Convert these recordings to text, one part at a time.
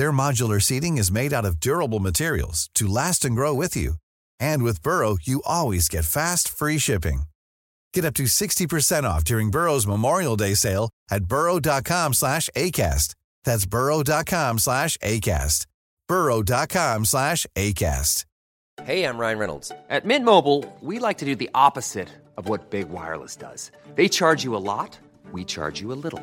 Their modular seating is made out of durable materials to last and grow with you. And with Burrow, you always get fast, free shipping. Get up to 60% off during Burrow's Memorial Day sale at burrow.com slash ACAST. That's burrow.com slash ACAST. burrow.com slash ACAST. Hey, I'm Ryan Reynolds. At Mint Mobile, we like to do the opposite of what Big Wireless does. They charge you a lot, we charge you a little.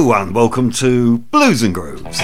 Hello and welcome to Blues and Grooves.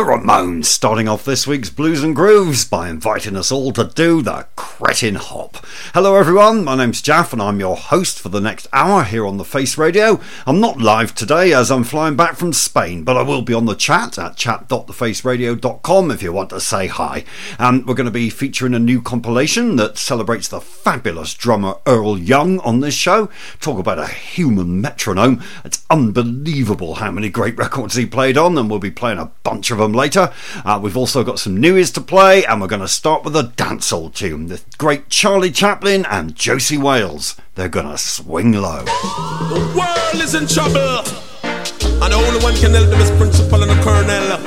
The Ramones starting off this week's Blues and Grooves by inviting us all to do the cretin hop. Hello everyone, my name's Jaf and I'm your host for the next hour here on the Face Radio. I'm not live today as I'm flying back from Spain, but I will be on the chat at chat.thefaceradio.com if you want to say hi. And we're going to be featuring a new compilation that celebrates the fabulous drummer Earl Young on this show. Talk about a human metronome. It's unbelievable how many great records he played on, and we'll be playing a bunch of them later. Uh, we've also got some newies to play, and we're going to start with a dancehall tune. The great Charlie Chaplin and Josey Wales. They're going to swing low. The world is in trouble. And the only one can help them is principal and the colonel.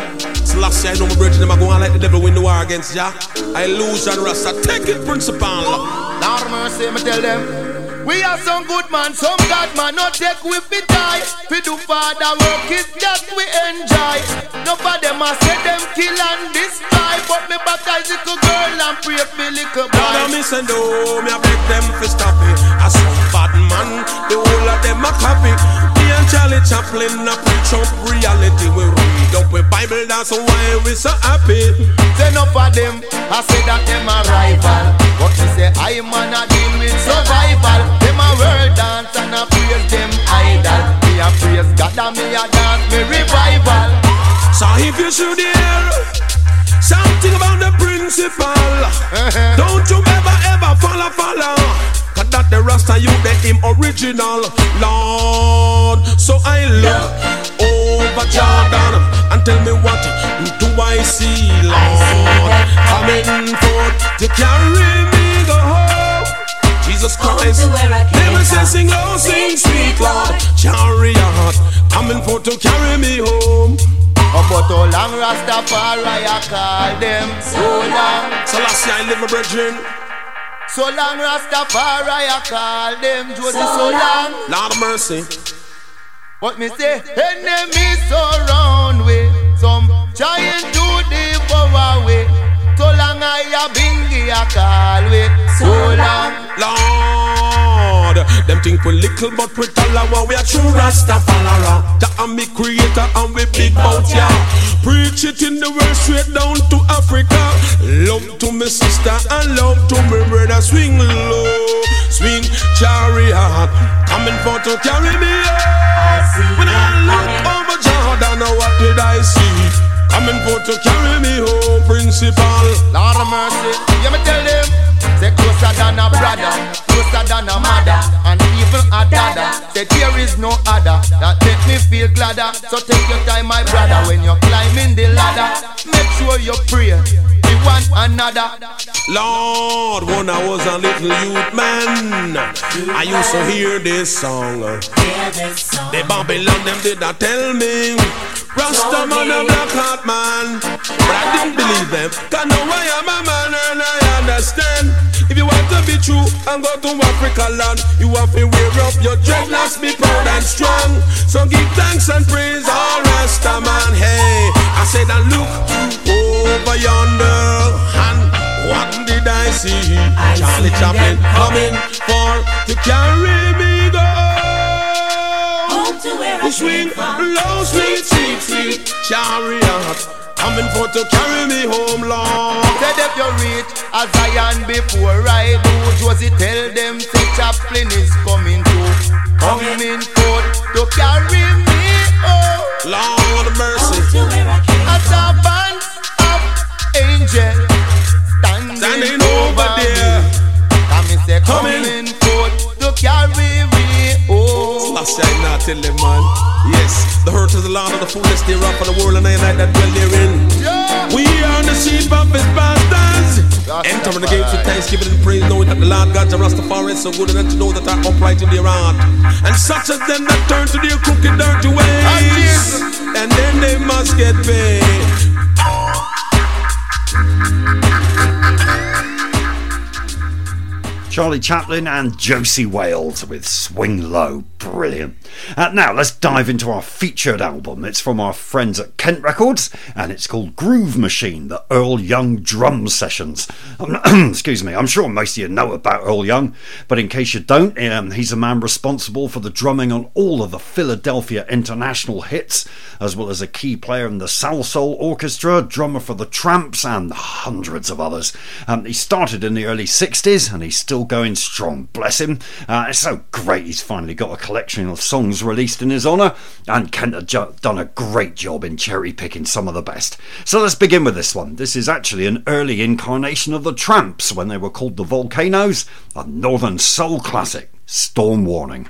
So last year I know my bridge them I go on like the devil win the war against ya. I lose and rust. I take it principal. Lord mercy, me tell them. We are some good man, some God man, not take with me die. We do father work, it's that we enjoy. No them, I say them kill and destroy. But me baptize little girl and pray for little boy. Now me say no, me I beg them for stop it. I some bad man, the whole of them a copy. Me and Charlie Chaplin a preach up reality. We read up with Bible, that's why we so happy. Say no for them, I say that them a rival. But me say I man a deal with survival. Them a world dance and a praise them idol. Me a praise God and me a dance me revival. So if you should hear something about the principle, uh-huh. don't you ever ever follow follow. Cause that the Rasta you the him original Lord. So I look over Jordan and tell me what do I see, Lord? Coming forth to carry me go home. Jesus Christ, never say oh, sing low, sing sweet, Lord. Chariot, coming forth to carry me home. Oh, but how long Rastafari I call them? So long. So last year I live a brethren. So long Rastafari I call them. Josey, so long. Lord of mercy. What me say? Enemies surround we. Some trying to devour we. So long I a bingy I call we. So long. long. Lord, them think we little but we tall our we are true Rastafari. That am me creator and we big bout ya. Preach it in the world straight down to Africa. Love to me sister and love to me brother. Swing low, swing chariot, coming for to carry me. When I look over Jordan, what did I see? Coming for to carry me home, principal. Lord of mercy, you me tell them. Say closer than a brother, closer than a mother, and even a dada. Say there is no other that make me feel gladder. So take your time, my brother, when you're climbing the ladder. Make sure you pray one another. Lord, when I was a little youth man, I used to hear this song. The Babylon them did not tell me. Rasta man a black heart man, but I didn't believe them. Cause now I am a man and I understand. If you want to be true and go to Africa land, you have to wear up your dreadlocks, be proud and strong. So give thanks and praise all Rasta man. Hey, I said and look over yonder and what did I see? I Charlie Chaplin coming for to carry me go. Home To where I swing low, sweet, sweet, sweet chariot coming for to carry me home, Lord. Said if you reach a Zion before I do, Josey tell them say Chaplin is coming too. Coming forth to carry Last I not tell them, man. Yes, the hurt is the land of the foolish, they rough for the world, and I and I that dwell therein. Yeah. We are the sheep of his bastards. Entering the gates with thanksgiving and praise, knowing that the Lord God, the Rastafari, is so good and to know that are upright in their heart. And such as them that turn to their crooked, dirty ways, and then they must get paid. Charlie Chaplin and Josey Wales with Swing Low. Brilliant. Uh, now, let's dive into our featured album. It's from our friends at Kent Records and it's called Groove Machine, the Earl Young Drum Sessions. Um, excuse me, I'm sure most of you know about Earl Young, but in case you don't, um, he's a man responsible for the drumming on all of the Philadelphia international hits, as well as a key player in the Salsoul Orchestra, drummer for the Tramps, and hundreds of others. Um, he started in the early 60s and he's still going strong, bless him. Uh, it's so great he's finally got a collection of songs released in his honour, and Kent had ju- done a great job in cherry picking some of the best. So let's begin with this one. This is actually an early incarnation of the Tramps when they were called the Volcanoes, a northern soul classic, Storm Warning.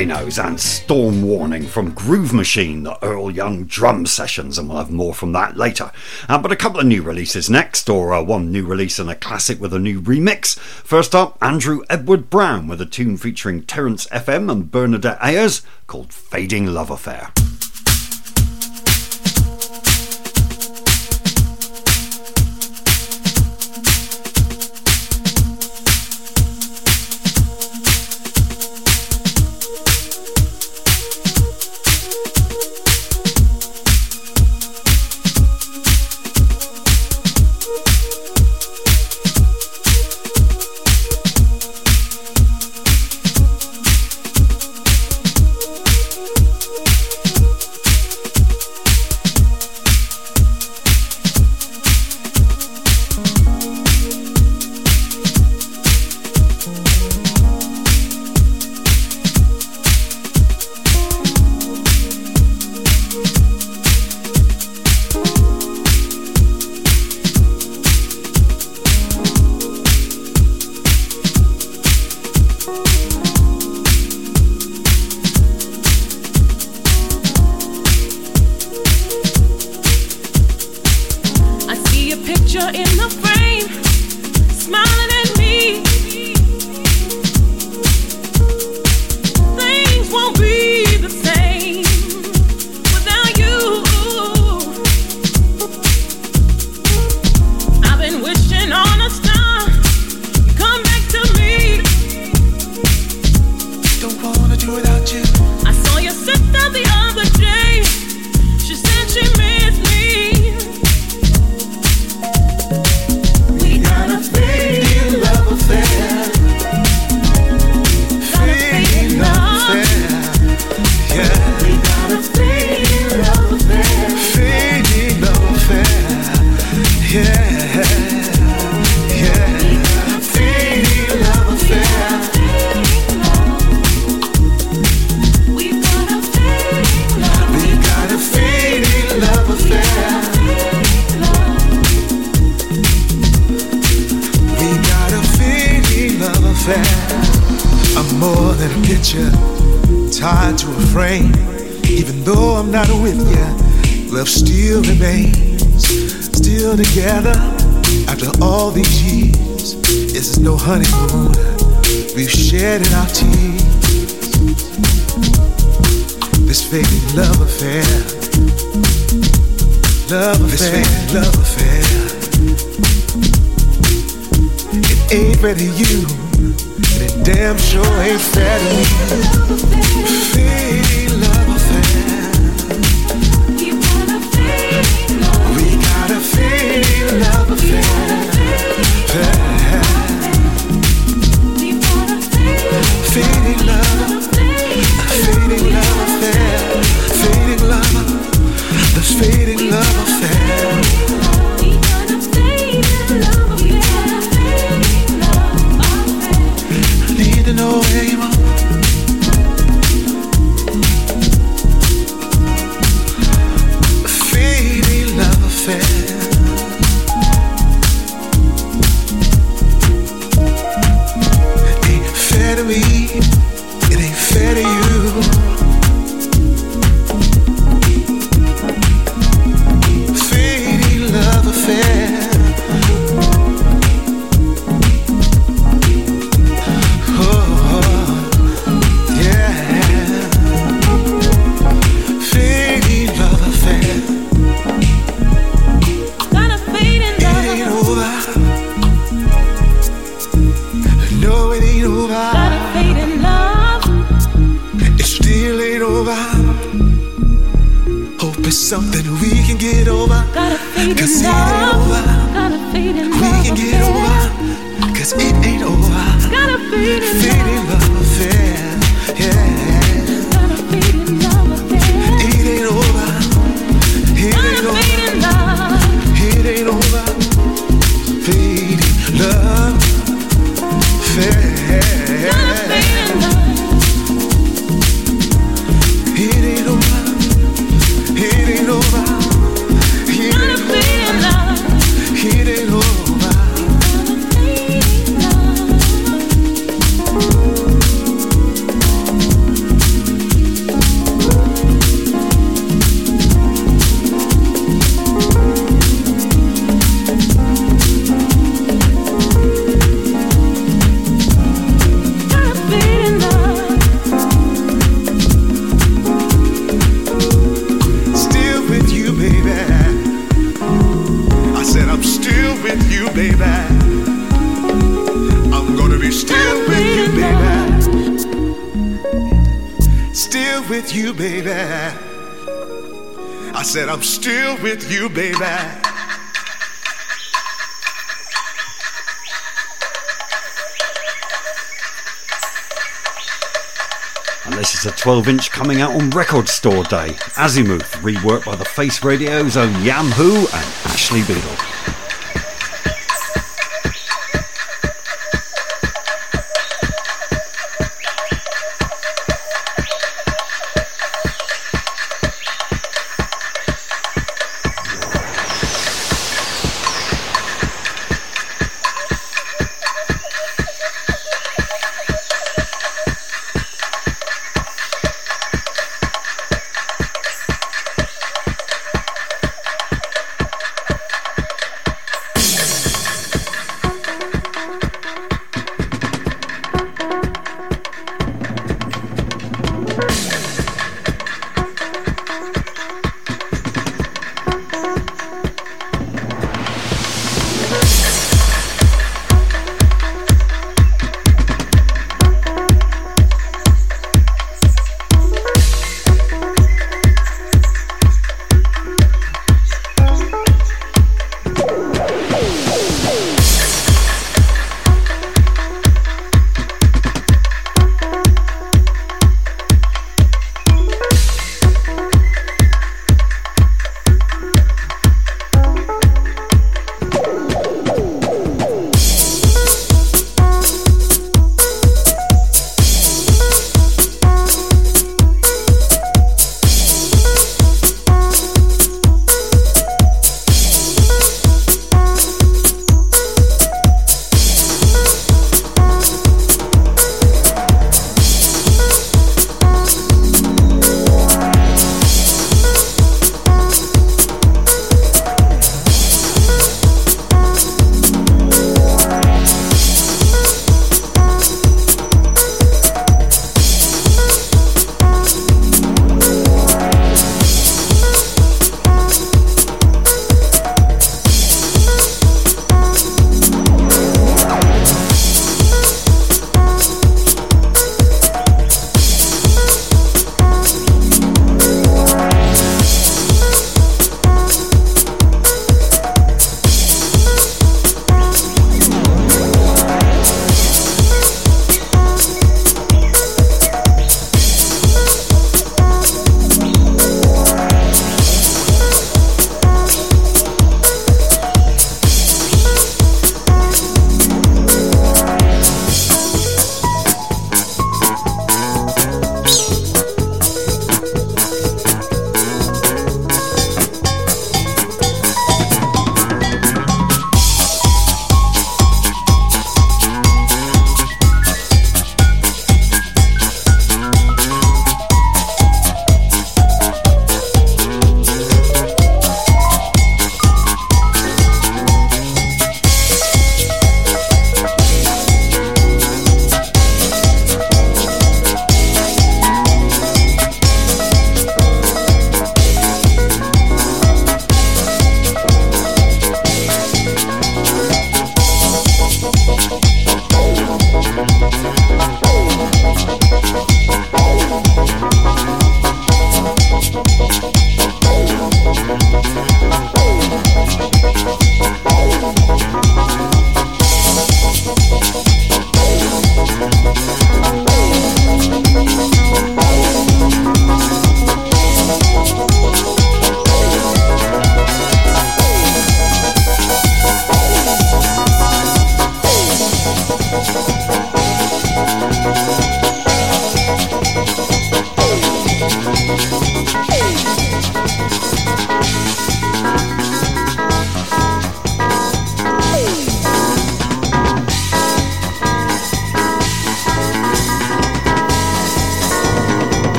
Rhinos and Storm Warning from Groove Machine, the Earl Young drum sessions, and we'll have more from that later. Uh, but a couple of new releases next, or uh, one new release and a classic with a new remix. First up, Andrew Edward Brown with a tune featuring Terence FM and Bernadette Ayers called Fading Love Affair. said I said I'm still with you, baby. And this is a 12 inch coming out on Record Store Day. Azymuth, reworked by the Face Radio's own Yam Who and Ashley Beadle.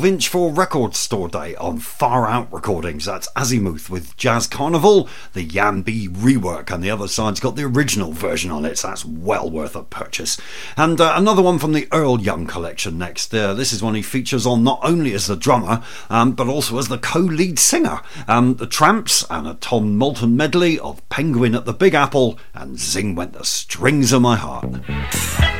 12 inch for Record Store Day on Far Out Recordings. That's Azymuth with Jazz Carnival, the Yam-B rework, and the other side's got the original version on it, so that's well worth a purchase. And uh, another one from the Earl Young collection next. Uh, this is one he features on not only as the drummer, um, but also as the co lead singer. Um, the Tramps and a Tom Moulton medley of Penguin at the Big Apple and Zing Went the Strings of My Heart.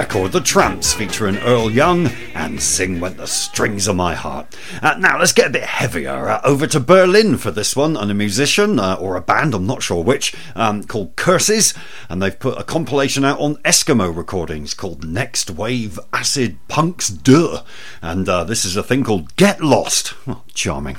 record. The Trammps featuring Earl Young and Zing Went the Strings of My Heart. Uh, now let's get a bit heavier. Uh, over to Berlin for this one, and a musician uh, or a band, I'm not sure which, um, called Curses, and they've put a compilation out on Eskimo recordings called Next Wave Acid Punks Duh. And uh, this is a thing called Get Lost. Oh, charming.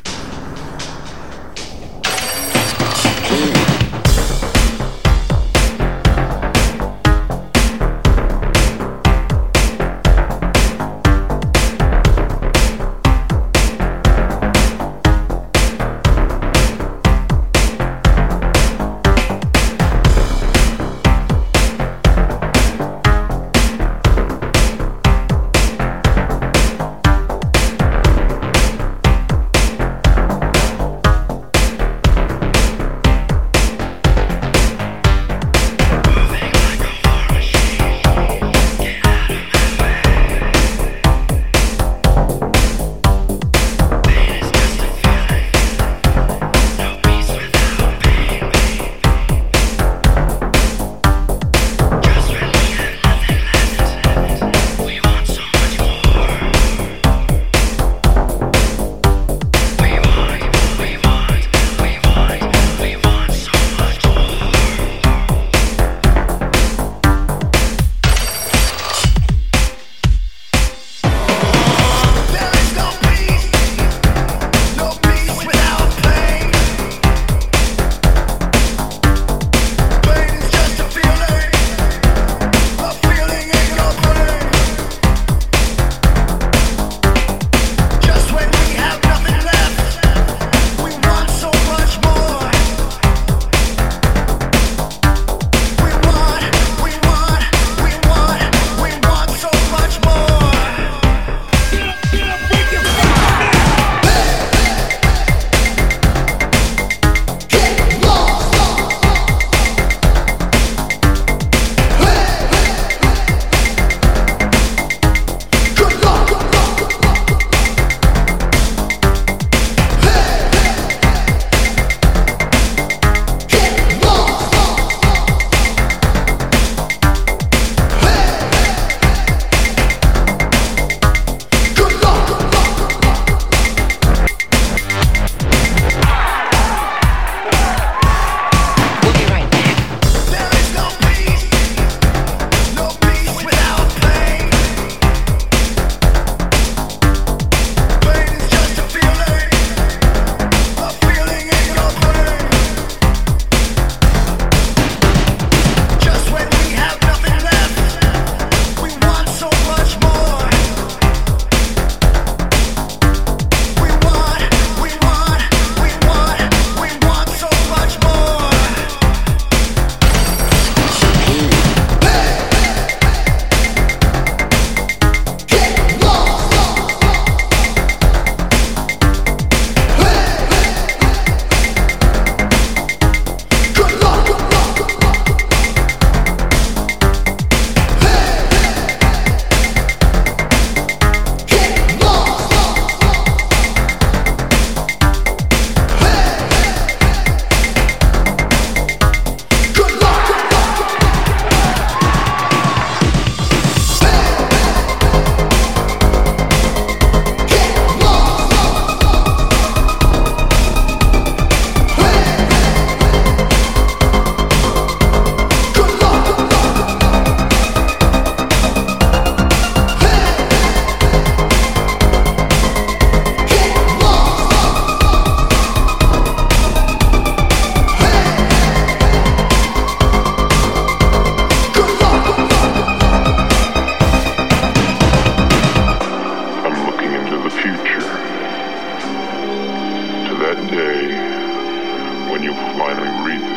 that day when you finally reach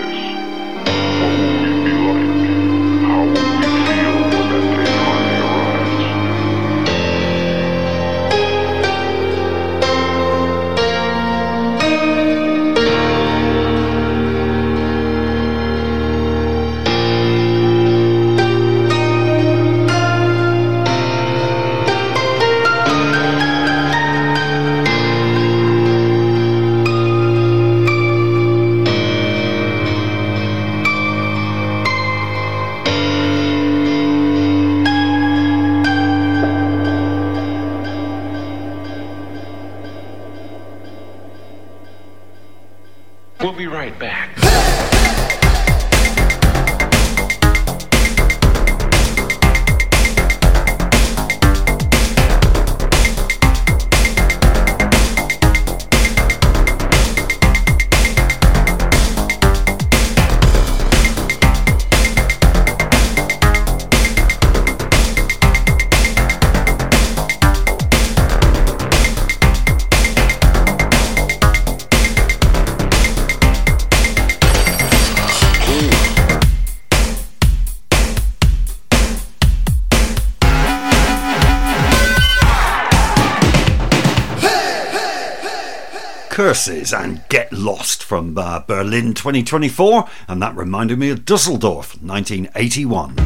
And Get Lost from uh, Berlin 2024, and that reminded me of Dusseldorf 1981.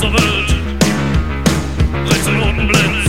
ganze Welt. 13 blind.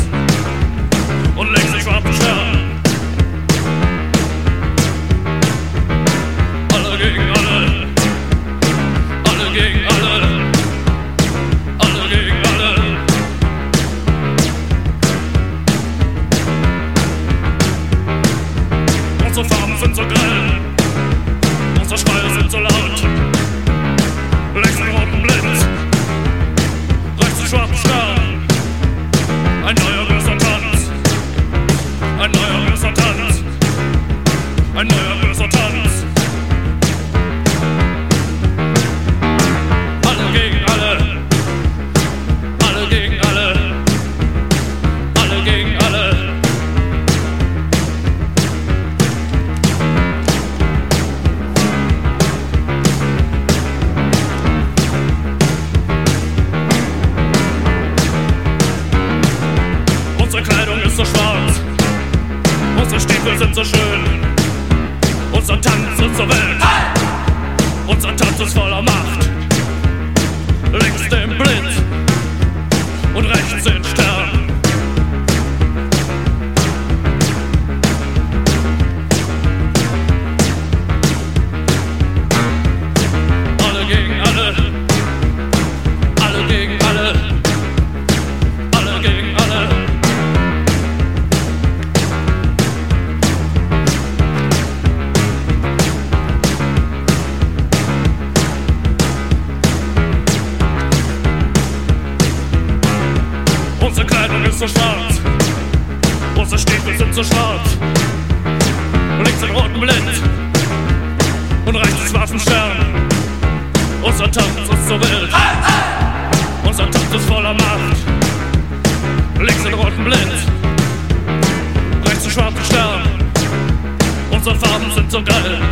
sogar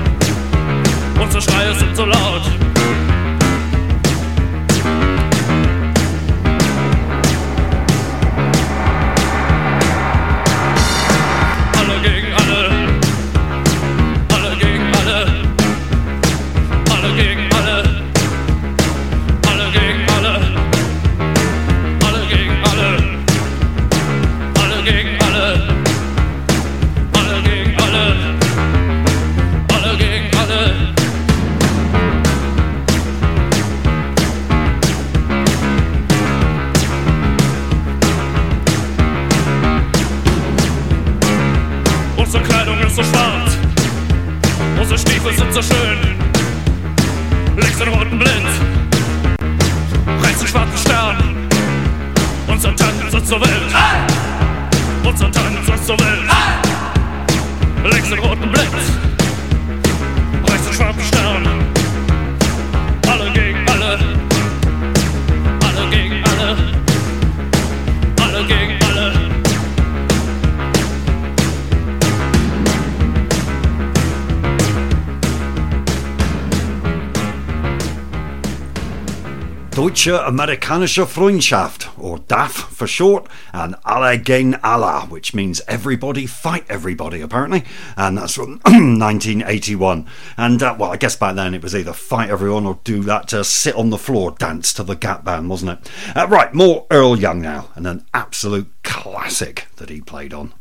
Deutsche Amerikanische Freundschaft, or DAF for short, and Alle gegen Alle, which means everybody fight everybody, apparently, and that's from 1981. And, uh, well, I guess back then it was either fight everyone or do that to sit on the floor dance to the Gap Band, wasn't it? Uh, right, more Earl Young now, and an absolute classic that he played on.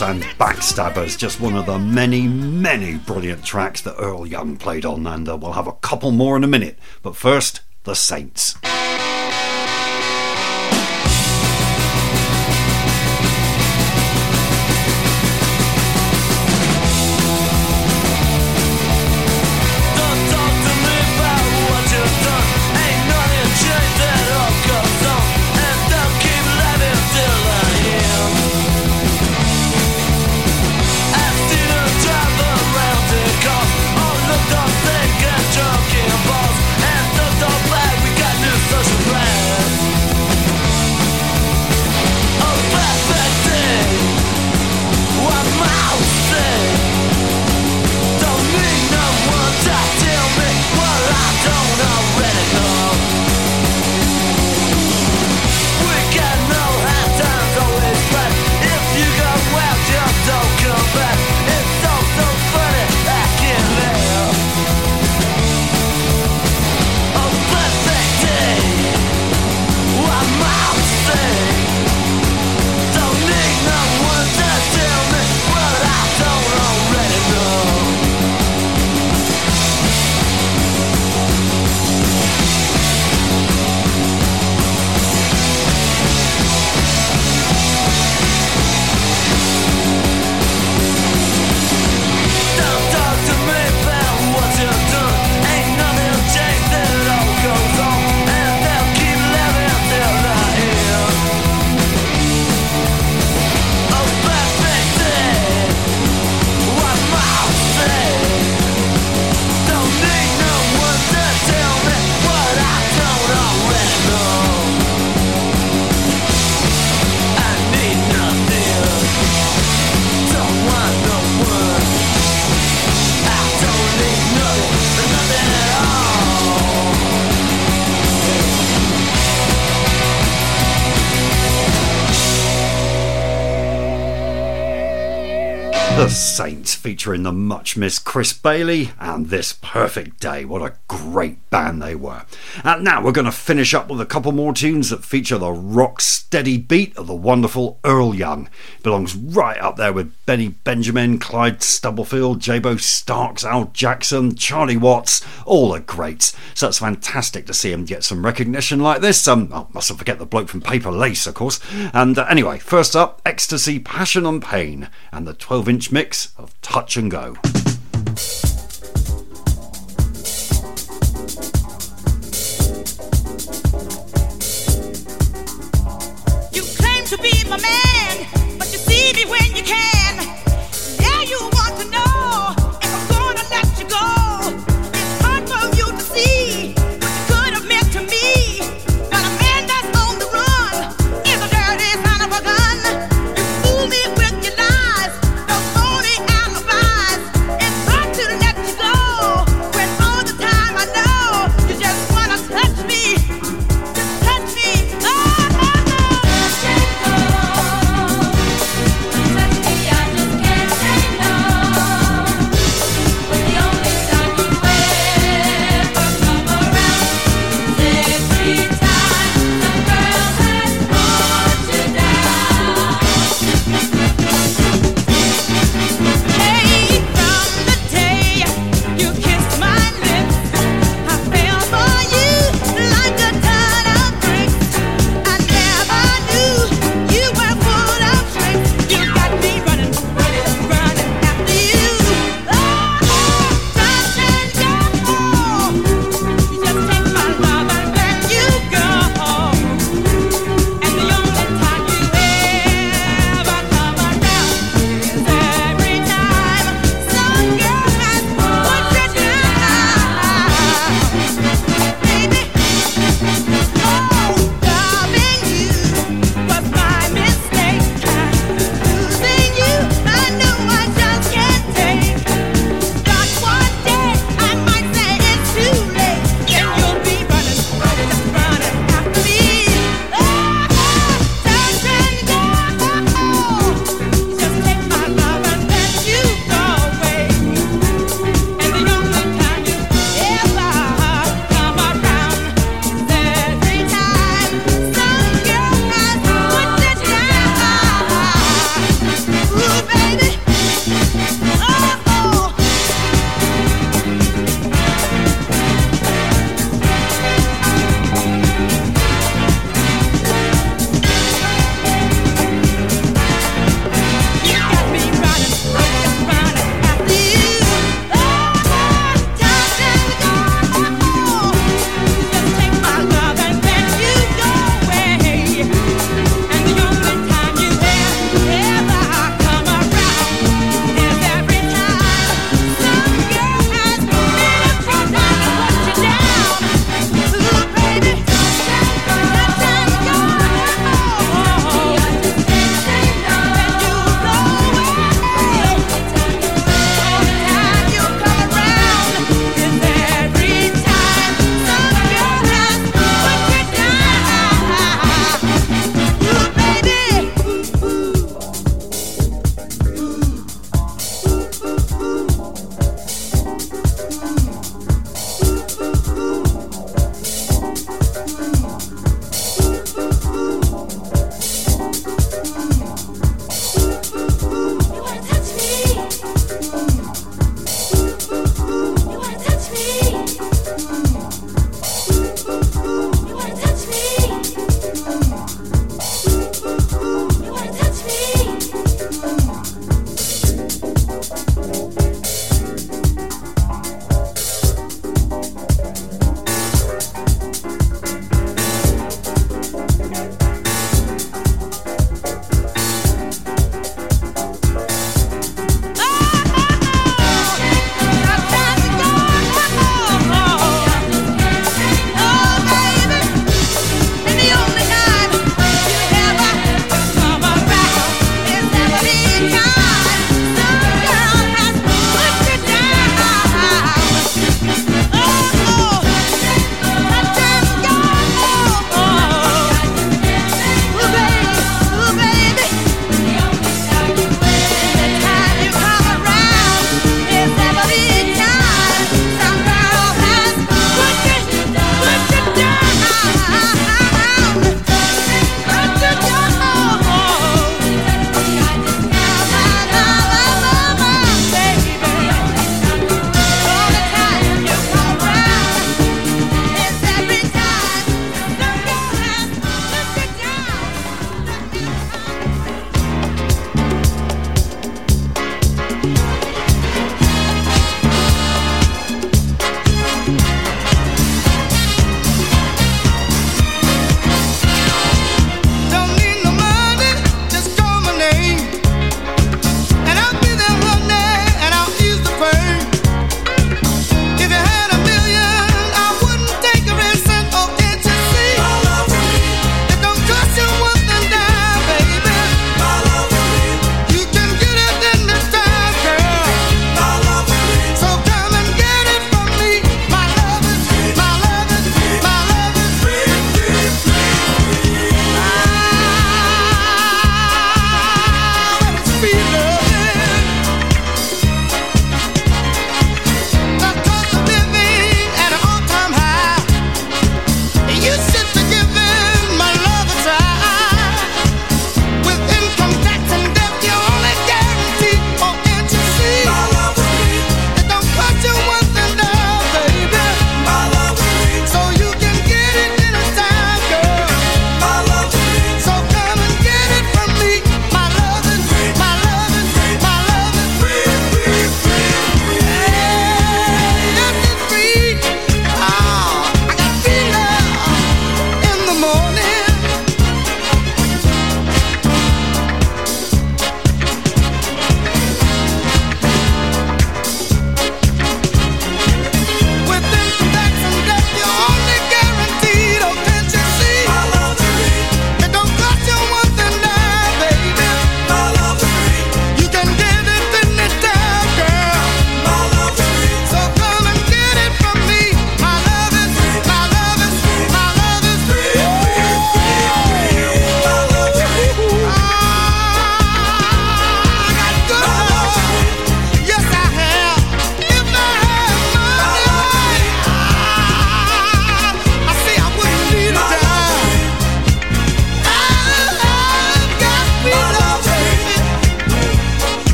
And Backstabbers, just one of the many, many brilliant tracks that Earl Young played on, and uh, we'll have a couple more in a minute. But first, The Saints. Featuring the much missed Chris Bailey and This Perfect Day. What a great band they were. And now we're going to finish up with a couple more tunes that feature the rock steady beat of the wonderful Earl Young. Belongs right up there with Benny Benjamin, Clyde Stubblefield, Jabo Starks, Al Jackson, Charlie Watts, all the greats. So it's fantastic to see him get some recognition like this. Um, oh, mustn't forget the bloke from Paper Lace, of course. And uh, anyway, first up, Ecstasy, Passion and Pain, and the 12 inch mix of Touch and Go. You claim to be my man, but you see me when you can.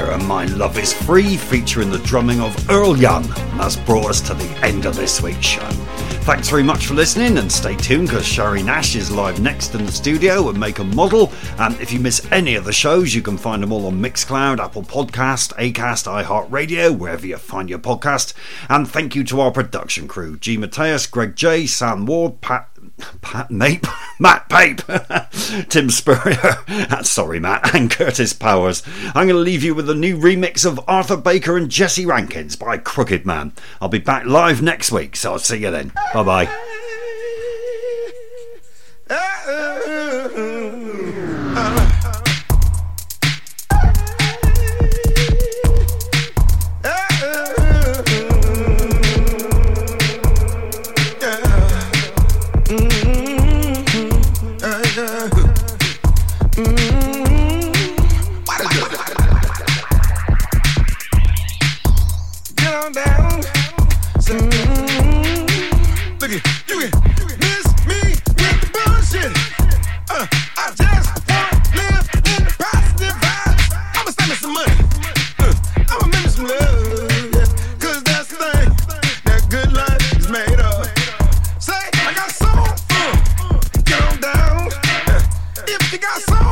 And My Love Is Free, featuring the drumming of Earl Young. And that's brought us to the end of this week's show. Thanks very much for listening and stay tuned because Shari Nash is live next in the studio at Make a Model. And if you miss any of the shows, you can find them all on Mixcloud, Apple Podcast, Acast, iHeartRadio, wherever you find your podcast. And thank you to our production crew G. Mateus, Greg J, Sam Ward, Pat Pat Nape, Matt Pape, Tim Spurrier, ah, sorry Matt, and Curtis Powers. I'm going to leave you with a new remix of Arthur Baker and Jesse Rankins by Crooked Man. I'll be back live next week, so I'll see you then. Bye bye. Me with the bullshit. Uh, I just felt live in the past divine. I'ma send me some money. Uh, I'ma manage some love. Cause that's the thing that good life is made of. Say, I got some. Uh, get on down. If you got some